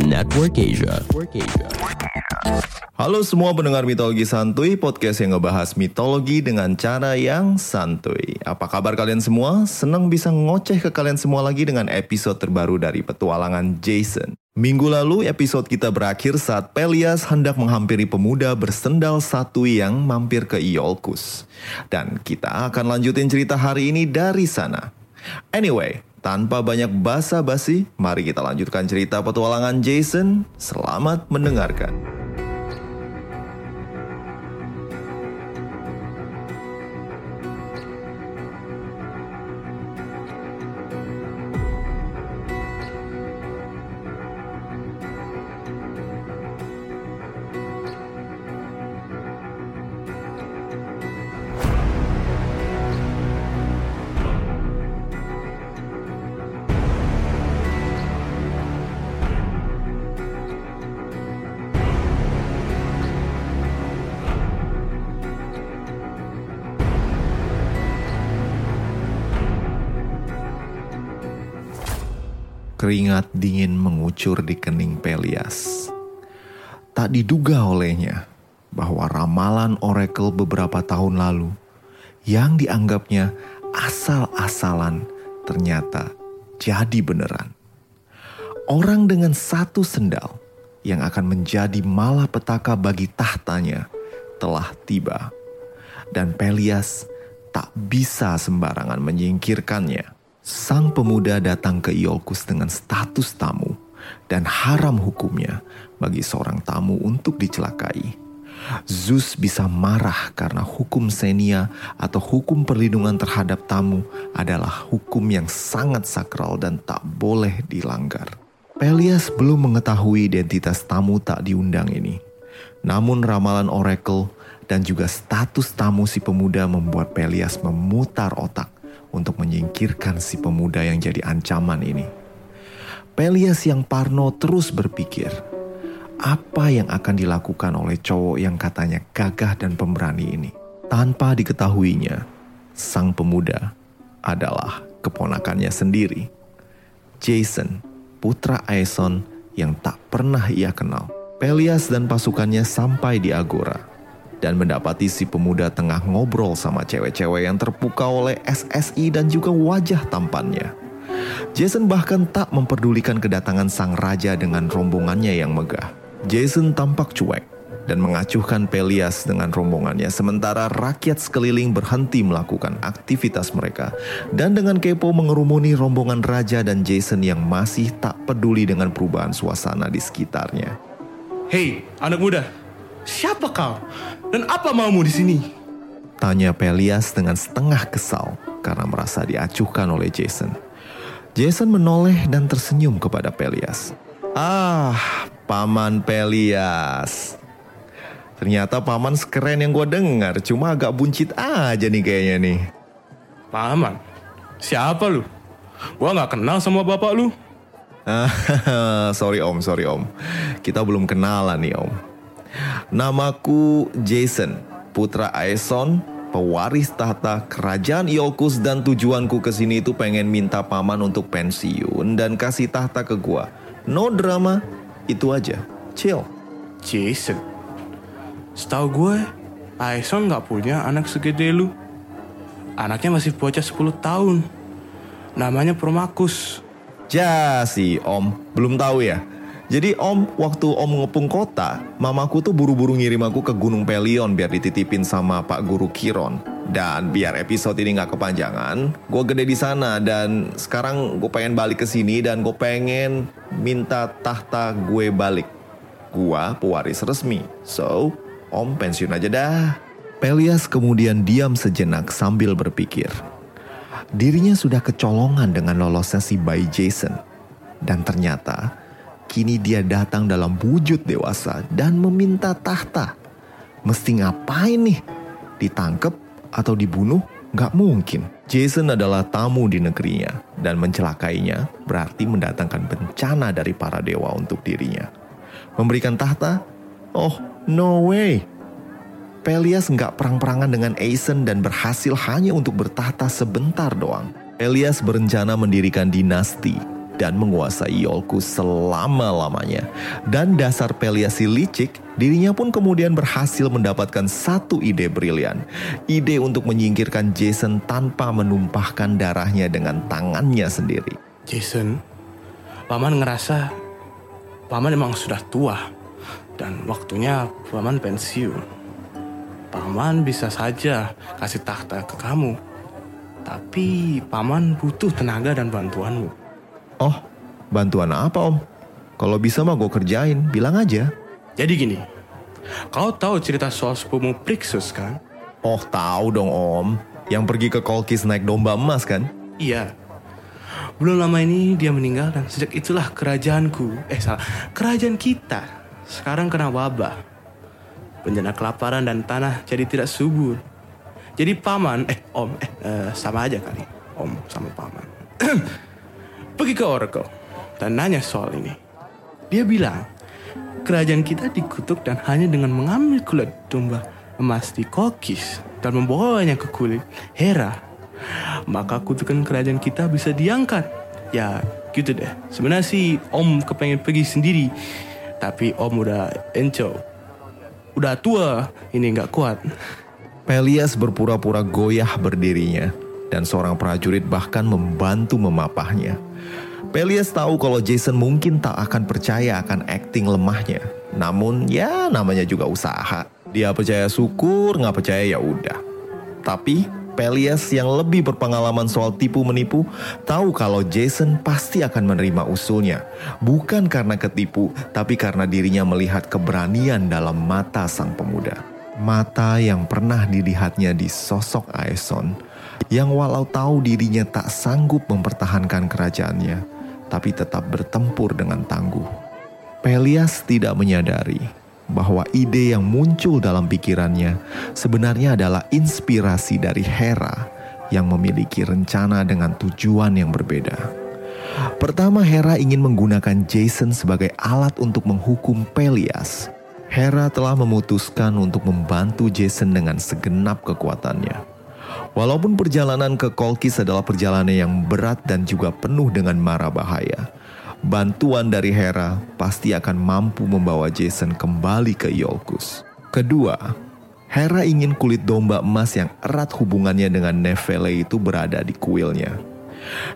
Network Asia. Halo semua pendengar mitologi santuy, podcast yang ngebahas mitologi dengan cara yang santuy. Apa kabar kalian semua? Senang bisa ngoceh ke kalian semua lagi dengan episode terbaru dari petualangan Jason. Minggu lalu episode kita berakhir saat Pelias hendak menghampiri pemuda bersendal satu yang mampir ke Iolcus. Dan kita akan lanjutin cerita hari ini dari sana. Anyway, tanpa banyak basa-basi, mari kita lanjutkan cerita petualangan Jason. Selamat mendengarkan. Keringat dingin mengucur di kening Pelias. Tak diduga olehnya bahwa ramalan Oracle beberapa tahun lalu yang dianggapnya asal-asalan ternyata jadi beneran. Orang dengan satu sendal yang akan menjadi malapetaka bagi tahtanya telah tiba. Dan Pelias tak bisa sembarangan menyingkirkannya. Sang pemuda datang ke Iolcus dengan status tamu dan haram hukumnya bagi seorang tamu untuk dicelakai. Zeus bisa marah karena hukum senia atau hukum perlindungan terhadap tamu adalah hukum yang sangat sakral dan tak boleh dilanggar. Pelias belum mengetahui identitas tamu tak diundang ini. Namun ramalan Oracle dan juga status tamu si pemuda membuat Pelias memutar otak untuk menyingkirkan si pemuda yang jadi ancaman ini. Pelias yang parno terus berpikir, apa yang akan dilakukan oleh cowok yang katanya gagah dan pemberani ini. Tanpa diketahuinya, sang pemuda adalah keponakannya sendiri. Jason, putra Aeson yang tak pernah ia kenal. Pelias dan pasukannya sampai di Agora dan mendapati si pemuda tengah ngobrol sama cewek-cewek yang terpukau oleh SSI dan juga wajah tampannya. Jason bahkan tak memperdulikan kedatangan sang raja dengan rombongannya yang megah. Jason tampak cuek dan mengacuhkan Pelias dengan rombongannya sementara rakyat sekeliling berhenti melakukan aktivitas mereka dan dengan kepo mengerumuni rombongan raja dan Jason yang masih tak peduli dengan perubahan suasana di sekitarnya. Hei, anak muda, siapa kau? Dan apa maumu di sini? Tanya Pelias dengan setengah kesal karena merasa diacuhkan oleh Jason. Jason menoleh dan tersenyum kepada Pelias. Ah, Paman Pelias. Ternyata paman sekeren yang gue dengar, cuma agak buncit aja nih kayaknya nih. Paman? Siapa lu? Gua nggak kenal sama bapak lu. sorry om, sorry om. Kita belum kenalan nih om. Namaku Jason, putra Aeson, pewaris tahta kerajaan Iolcus dan tujuanku ke sini itu pengen minta paman untuk pensiun dan kasih tahta ke gua. No drama, itu aja. Chill. Jason. Setahu gue, Aeson nggak punya anak segede lu. Anaknya masih bocah 10 tahun. Namanya Promakus. Jasi, Om. Belum tahu ya? Jadi om, waktu om ngepung kota, mamaku tuh buru-buru ngirim aku ke Gunung Pelion biar dititipin sama Pak Guru Kiron. Dan biar episode ini nggak kepanjangan, gue gede di sana dan sekarang gue pengen balik ke sini dan gue pengen minta tahta gue balik. Gua pewaris resmi, so om pensiun aja dah. Pelias kemudian diam sejenak sambil berpikir. Dirinya sudah kecolongan dengan lolosnya si bayi Jason. Dan ternyata kini dia datang dalam wujud dewasa dan meminta tahta. Mesti ngapain nih? Ditangkep atau dibunuh? Gak mungkin. Jason adalah tamu di negerinya dan mencelakainya berarti mendatangkan bencana dari para dewa untuk dirinya. Memberikan tahta? Oh, no way. Pelias nggak perang-perangan dengan Aeson dan berhasil hanya untuk bertahta sebentar doang. Pelias berencana mendirikan dinasti dan menguasai Iolcus selama-lamanya. Dan dasar Pelias si licik, dirinya pun kemudian berhasil mendapatkan satu ide brilian. Ide untuk menyingkirkan Jason tanpa menumpahkan darahnya dengan tangannya sendiri. Jason, paman ngerasa paman emang sudah tua dan waktunya paman pensiun. Paman bisa saja kasih tahta ke kamu. Tapi paman butuh tenaga dan bantuanmu. Oh, bantuan apa om? Kalau bisa mah gue kerjain, bilang aja. Jadi gini, kau tahu cerita soal sepupumu Prixus kan? Oh tahu dong om, yang pergi ke Kolkis naik domba emas kan? Iya. Belum lama ini dia meninggal dan sejak itulah kerajaanku, eh salah, kerajaan kita sekarang kena wabah bencana kelaparan dan tanah jadi tidak subur. Jadi paman, eh om, eh uh, sama aja kali, om sama paman. Pergi ke Oracle dan nanya soal ini. Dia bilang, kerajaan kita dikutuk dan hanya dengan mengambil kulit domba emas di kokis dan membawanya ke kulit Hera, maka kutukan kerajaan kita bisa diangkat. Ya gitu deh. Sebenarnya sih om kepengen pergi sendiri, tapi om udah encoy udah tua, ini nggak kuat. Pelias berpura-pura goyah berdirinya, dan seorang prajurit bahkan membantu memapahnya. Pelias tahu kalau Jason mungkin tak akan percaya akan akting lemahnya. Namun ya namanya juga usaha. Dia percaya syukur, nggak percaya ya udah. Tapi Pelias yang lebih berpengalaman soal tipu menipu tahu kalau Jason pasti akan menerima usulnya. Bukan karena ketipu, tapi karena dirinya melihat keberanian dalam mata sang pemuda. Mata yang pernah dilihatnya di sosok Aeson, yang walau tahu dirinya tak sanggup mempertahankan kerajaannya, tapi tetap bertempur dengan tangguh. Pelias tidak menyadari bahwa ide yang muncul dalam pikirannya sebenarnya adalah inspirasi dari Hera yang memiliki rencana dengan tujuan yang berbeda. Pertama, Hera ingin menggunakan Jason sebagai alat untuk menghukum Pelias. Hera telah memutuskan untuk membantu Jason dengan segenap kekuatannya. Walaupun perjalanan ke Kolkis adalah perjalanan yang berat dan juga penuh dengan mara bahaya, bantuan dari Hera pasti akan mampu membawa Jason kembali ke Iolcus. Kedua, Hera ingin kulit domba emas yang erat hubungannya dengan Nefele itu berada di kuilnya.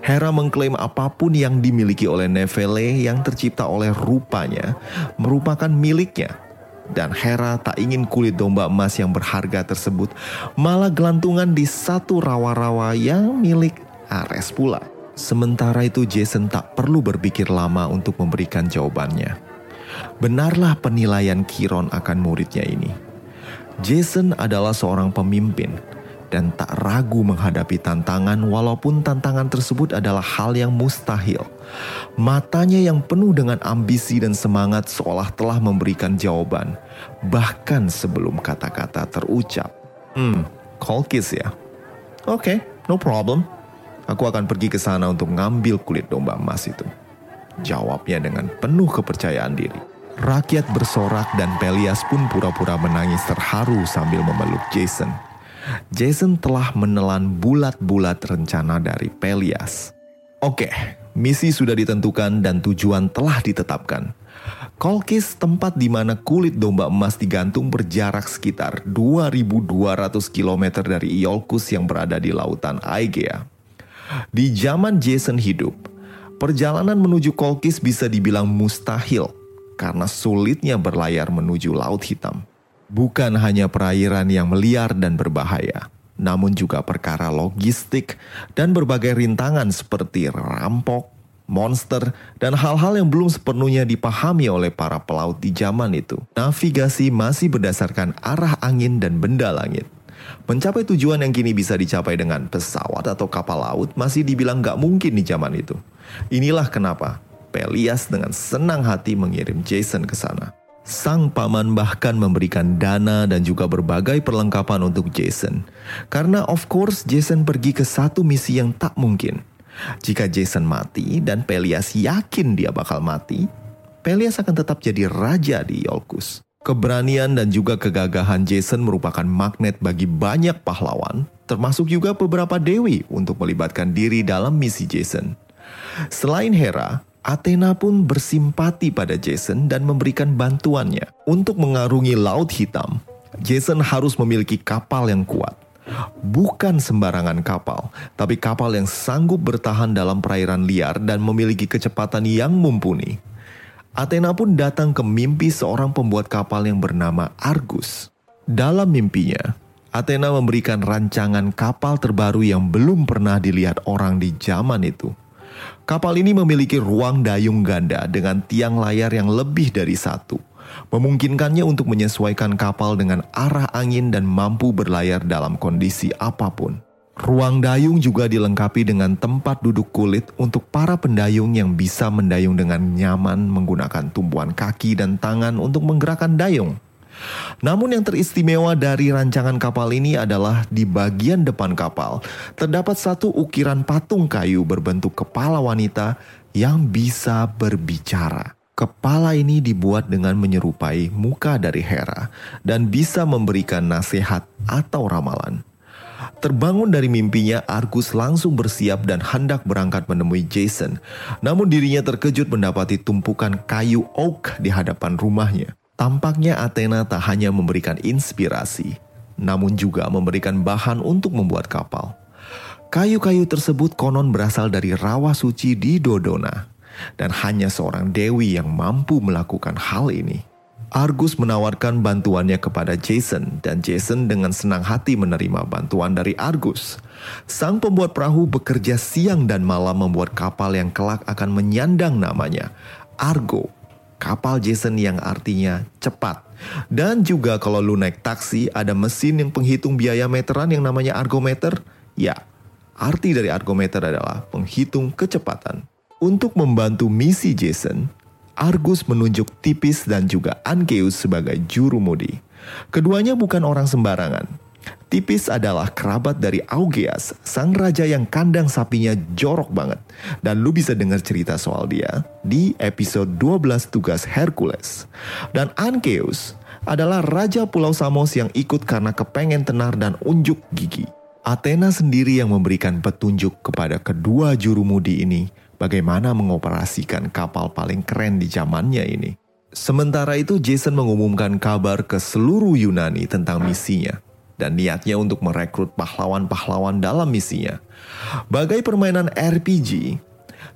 Hera mengklaim apa pun yang dimiliki oleh Nefele yang tercipta oleh rupanya merupakan miliknya. Dan Hera tak ingin kulit domba emas yang berharga tersebut malah gelantungan di satu rawa-rawa yang milik Ares pula. Sementara itu Jason tak perlu berpikir lama untuk memberikan jawabannya. Benarlah penilaian Kiron akan muridnya ini. Jason adalah seorang pemimpin dan tak ragu menghadapi tantangan walaupun tantangan tersebut adalah hal yang mustahil. Matanya yang penuh dengan ambisi dan semangat seolah telah memberikan jawaban, bahkan sebelum kata-kata terucap. Hmm, call kiss ya? Oke, okay, no problem. Aku akan pergi ke sana untuk ngambil kulit domba emas itu. Jawabnya dengan penuh kepercayaan diri. Rakyat bersorak dan Pelias pun pura-pura menangis terharu sambil memeluk Jason. Jason telah menelan bulat-bulat rencana dari Pelias. Oke, misi sudah ditentukan dan tujuan telah ditetapkan. Kolkis tempat di mana kulit domba emas digantung berjarak sekitar 2200 km dari Iolcus yang berada di lautan Aegea. Di zaman Jason hidup, perjalanan menuju Kolkis bisa dibilang mustahil karena sulitnya berlayar menuju Laut Hitam. Bukan hanya perairan yang meliar dan berbahaya, namun juga perkara logistik dan berbagai rintangan seperti rampok, monster, dan hal-hal yang belum sepenuhnya dipahami oleh para pelaut di zaman itu. Navigasi masih berdasarkan arah angin dan benda langit. Mencapai tujuan yang kini bisa dicapai dengan pesawat atau kapal laut masih dibilang gak mungkin di zaman itu. Inilah kenapa Pelias dengan senang hati mengirim Jason ke sana. Sang paman bahkan memberikan dana dan juga berbagai perlengkapan untuk Jason. Karena of course Jason pergi ke satu misi yang tak mungkin. Jika Jason mati dan Pelias yakin dia bakal mati, Pelias akan tetap jadi raja di Yolkus. Keberanian dan juga kegagahan Jason merupakan magnet bagi banyak pahlawan, termasuk juga beberapa dewi untuk melibatkan diri dalam misi Jason. Selain Hera, Athena pun bersimpati pada Jason dan memberikan bantuannya. Untuk mengarungi Laut Hitam, Jason harus memiliki kapal yang kuat. Bukan sembarangan kapal, tapi kapal yang sanggup bertahan dalam perairan liar dan memiliki kecepatan yang mumpuni. Athena pun datang ke mimpi seorang pembuat kapal yang bernama Argus. Dalam mimpinya, Athena memberikan rancangan kapal terbaru yang belum pernah dilihat orang di zaman itu. Kapal ini memiliki ruang dayung ganda dengan tiang layar yang lebih dari satu, memungkinkannya untuk menyesuaikan kapal dengan arah angin dan mampu berlayar dalam kondisi apa pun. Ruang dayung juga dilengkapi dengan tempat duduk kulit untuk para pendayung yang bisa mendayung dengan nyaman menggunakan tumpuan kaki dan tangan untuk menggerakkan dayung. Namun yang teristimewa dari rancangan kapal ini adalah di bagian depan kapal terdapat satu ukiran patung kayu berbentuk kepala wanita yang bisa berbicara. Kepala ini dibuat dengan menyerupai muka dari Hera dan bisa memberikan nasihat atau ramalan. Terbangun dari mimpinya, Argus langsung bersiap dan hendak berangkat menemui Jason. Namun dirinya terkejut mendapati tumpukan kayu oak di hadapan rumahnya. Tampaknya Athena tak hanya memberikan inspirasi, namun juga memberikan bahan untuk membuat kapal. Kayu-kayu tersebut konon berasal dari rawa suci di Dodona, dan hanya seorang dewi yang mampu melakukan hal ini. Argus menawarkan bantuannya kepada Jason, dan Jason dengan senang hati menerima bantuan dari Argus. Sang pembuat perahu bekerja siang dan malam membuat kapal yang kelak akan menyandang namanya, Argo kapal Jason yang artinya cepat. Dan juga kalau lu naik taksi ada mesin yang penghitung biaya meteran yang namanya argometer. Ya, arti dari argometer adalah penghitung kecepatan. Untuk membantu misi Jason, Argus menunjuk Tipis dan juga Ankeus sebagai juru mudi. Keduanya bukan orang sembarangan. Tipis adalah kerabat dari Augeas, sang raja yang kandang sapinya jorok banget. Dan lu bisa dengar cerita soal dia di episode 12 Tugas Hercules. Dan Ankeus adalah raja Pulau Samos yang ikut karena kepengen tenar dan unjuk gigi. Athena sendiri yang memberikan petunjuk kepada kedua juru mudi ini bagaimana mengoperasikan kapal paling keren di zamannya ini. Sementara itu Jason mengumumkan kabar ke seluruh Yunani tentang misinya dan niatnya untuk merekrut pahlawan-pahlawan dalam misinya. Bagai permainan RPG,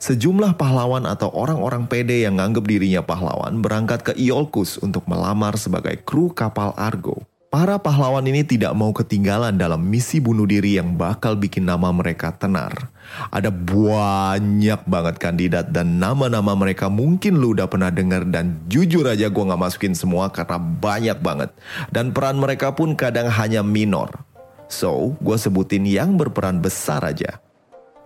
sejumlah pahlawan atau orang-orang pede yang nganggep dirinya pahlawan berangkat ke Iolcus untuk melamar sebagai kru kapal Argo. Para pahlawan ini tidak mau ketinggalan dalam misi bunuh diri yang bakal bikin nama mereka tenar. Ada banyak banget kandidat dan nama-nama mereka mungkin lu udah pernah denger dan jujur aja gue gak masukin semua karena banyak banget. Dan peran mereka pun kadang hanya minor. So, gue sebutin yang berperan besar aja.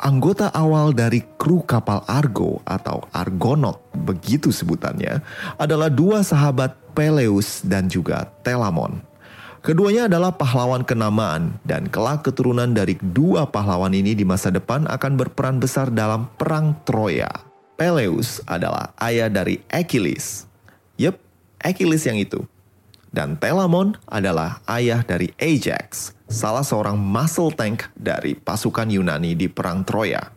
Anggota awal dari kru kapal Argo atau Argonaut, begitu sebutannya, adalah dua sahabat Peleus dan juga Telamon. Keduanya adalah pahlawan kenamaan dan kelak keturunan dari dua pahlawan ini di masa depan akan berperan besar dalam perang Troya. Peleus adalah ayah dari Achilles. Yep, Achilles yang itu. Dan Telamon adalah ayah dari Ajax, salah seorang muscle tank dari pasukan Yunani di perang Troya.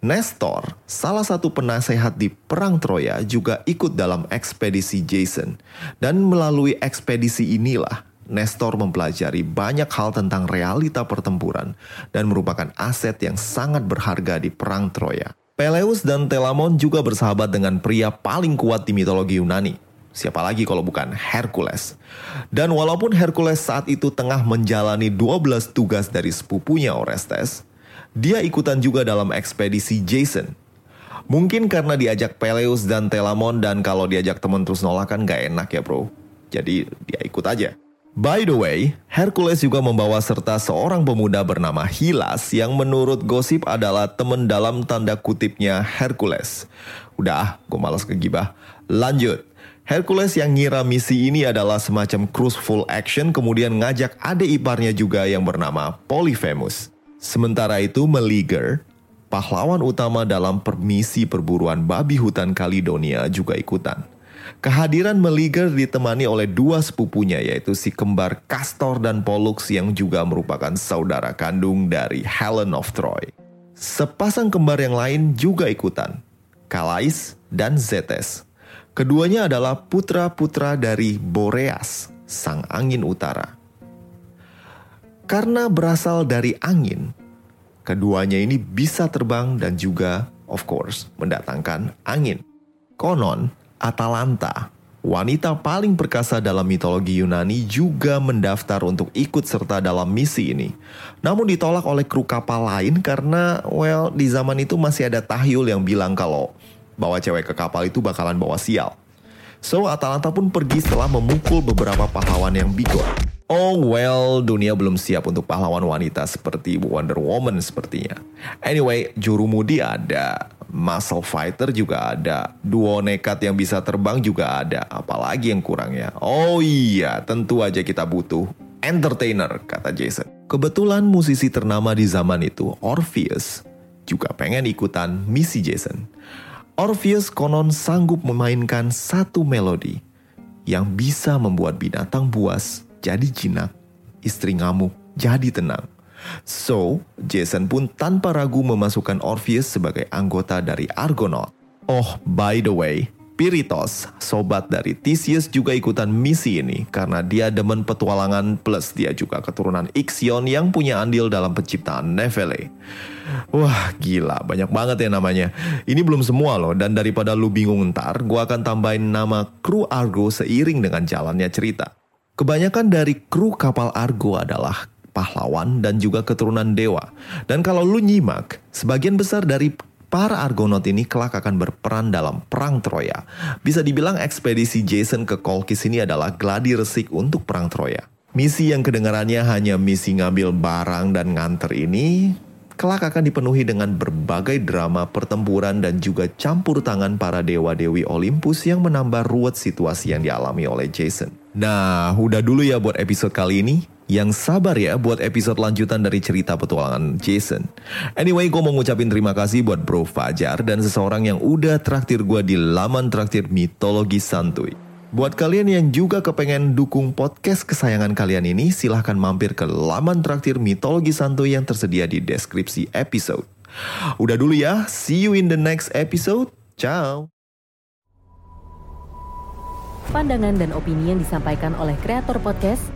Nestor, salah satu penasehat di Perang Troya, juga ikut dalam ekspedisi Jason. Dan melalui ekspedisi inilah Nestor mempelajari banyak hal tentang realita pertempuran dan merupakan aset yang sangat berharga di Perang Troya. Peleus dan Telamon juga bersahabat dengan pria paling kuat di mitologi Yunani. Siapa lagi kalau bukan Hercules. Dan walaupun Hercules saat itu tengah menjalani 12 tugas dari sepupunya Orestes, dia ikutan juga dalam ekspedisi Jason. Mungkin karena diajak Peleus dan Telamon dan kalau diajak temen terus nolak kan gak enak ya bro. Jadi dia ikut aja. By the way, Hercules juga membawa serta seorang pemuda bernama Hilas yang menurut gosip adalah teman dalam tanda kutipnya Hercules. Udah, gue malas kegibah. Lanjut. Hercules yang ngira misi ini adalah semacam cruise full action kemudian ngajak adik iparnya juga yang bernama Polyphemus. Sementara itu Meleager, pahlawan utama dalam permisi perburuan babi hutan Kaledonia juga ikutan. Kehadiran Meleager ditemani oleh dua sepupunya yaitu si kembar Castor dan Pollux yang juga merupakan saudara kandung dari Helen of Troy. Sepasang kembar yang lain juga ikutan, Calais dan Zetes. Keduanya adalah putra-putra dari Boreas, sang angin utara. Karena berasal dari angin, keduanya ini bisa terbang dan juga, of course, mendatangkan angin. Konon, Atalanta, wanita paling perkasa dalam mitologi Yunani juga mendaftar untuk ikut serta dalam misi ini. Namun ditolak oleh kru kapal lain karena, well, di zaman itu masih ada tahyul yang bilang kalau bawa cewek ke kapal itu bakalan bawa sial. So Atalanta pun pergi setelah memukul beberapa pahlawan yang bigot. Oh well, dunia belum siap untuk pahlawan wanita seperti Wonder Woman sepertinya. Anyway, Jurumudi ada, Muscle Fighter juga ada, duo nekat yang bisa terbang juga ada, apalagi yang kurangnya. Oh iya, tentu aja kita butuh entertainer, kata Jason. Kebetulan musisi ternama di zaman itu, Orpheus, juga pengen ikutan misi Jason. Orpheus konon sanggup memainkan satu melodi yang bisa membuat binatang buas jadi jinak, istri ngamuk jadi tenang. So, Jason pun tanpa ragu memasukkan Orpheus sebagai anggota dari Argonaut. Oh, by the way, Piritos, sobat dari Theseus juga ikutan misi ini karena dia demen petualangan plus dia juga keturunan Ixion yang punya andil dalam penciptaan Nefele. Wah gila. Banyak banget ya namanya. Ini belum semua loh. Dan daripada lu bingung ntar Gue akan tambahin nama kru Argo seiring dengan jalannya cerita. Kebanyakan dari kru kapal Argo adalah pahlawan dan juga keturunan dewa. Dan kalau lu nyimak Sebagian besar dari para Argonaut ini kelak akan berperan dalam perang Troya Bisa dibilang ekspedisi Jason ke Kolkis ini adalah gladi resik untuk perang Troya Misi yang kedengarannya hanya misi ngambil barang dan nganter ini kelak akan dipenuhi dengan berbagai drama pertempuran dan juga campur tangan para dewa-dewi Olympus yang menambah ruwet situasi yang dialami oleh Jason. Nah, udah dulu ya buat episode kali ini. Yang sabar ya buat episode lanjutan dari cerita petualangan Jason. Anyway, gue mau ngucapin terima kasih buat Bro Fajar dan seseorang yang udah traktir gue di laman traktir mitologi santuy. Buat kalian yang juga kepengen dukung podcast kesayangan kalian ini, silahkan mampir ke laman traktir mitologi santuy yang tersedia di deskripsi episode. Udah dulu ya, see you in the next episode. Ciao. Pandangan dan opini yang disampaikan oleh kreator podcast,